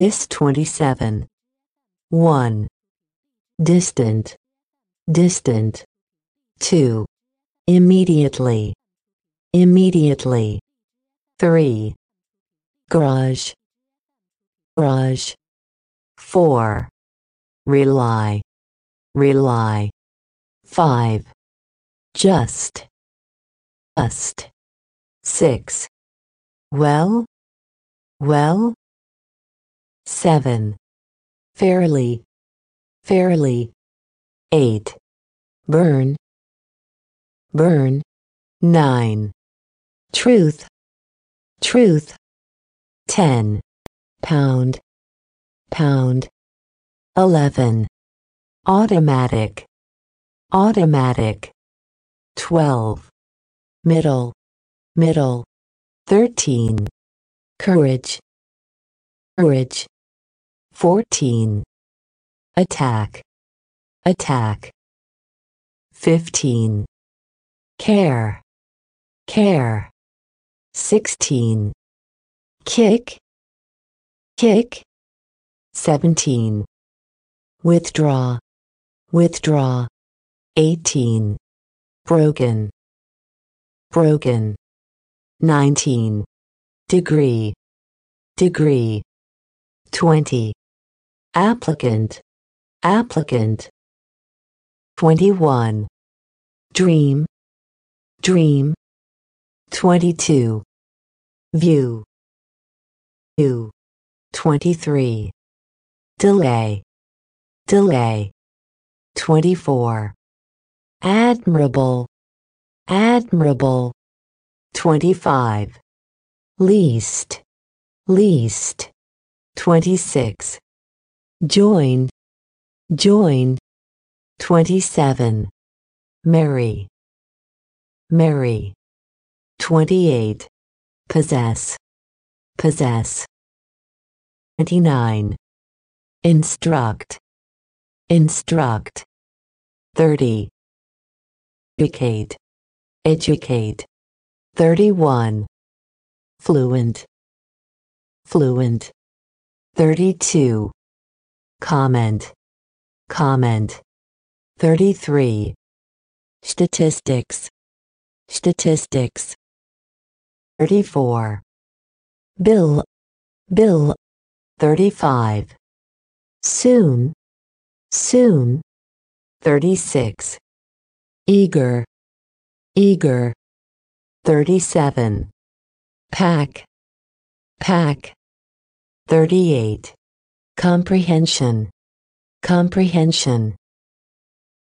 Is 27. 1. Distant. Distant. 2. Immediately. Immediately. 3. Garage. Garage. 4. Rely. Rely. 5. Just. Just. 6. Well? Well? 7. Fairly. Fairly. 8. Burn. Burn. 9. Truth. Truth. 10. Pound. Pound. 11. Automatic. Automatic. 12. Middle. Middle. 13. Courage. Courage. 14. Attack. Attack. 15. Care. Care. 16. Kick. Kick. 17. Withdraw. Withdraw. 18. Broken. Broken. 19. Degree. Degree. 20. Applicant. Applicant. 21. Dream. Dream. 22. View. View. 23. Delay. Delay. 24. Admirable. Admirable. 25. Least. Least. 26. Join. Join. 27. Marry. Marry. 28. Possess. Possess. 29. Instruct. Instruct. 30. Educate. Educate. 31. Fluent. Fluent. 32. Comment. Comment. 33. Statistics. Statistics. 34. Bill. Bill. 35. Soon. Soon. 36. Eager. Eager. 37. Pack. Pack. 38. Comprehension. Comprehension.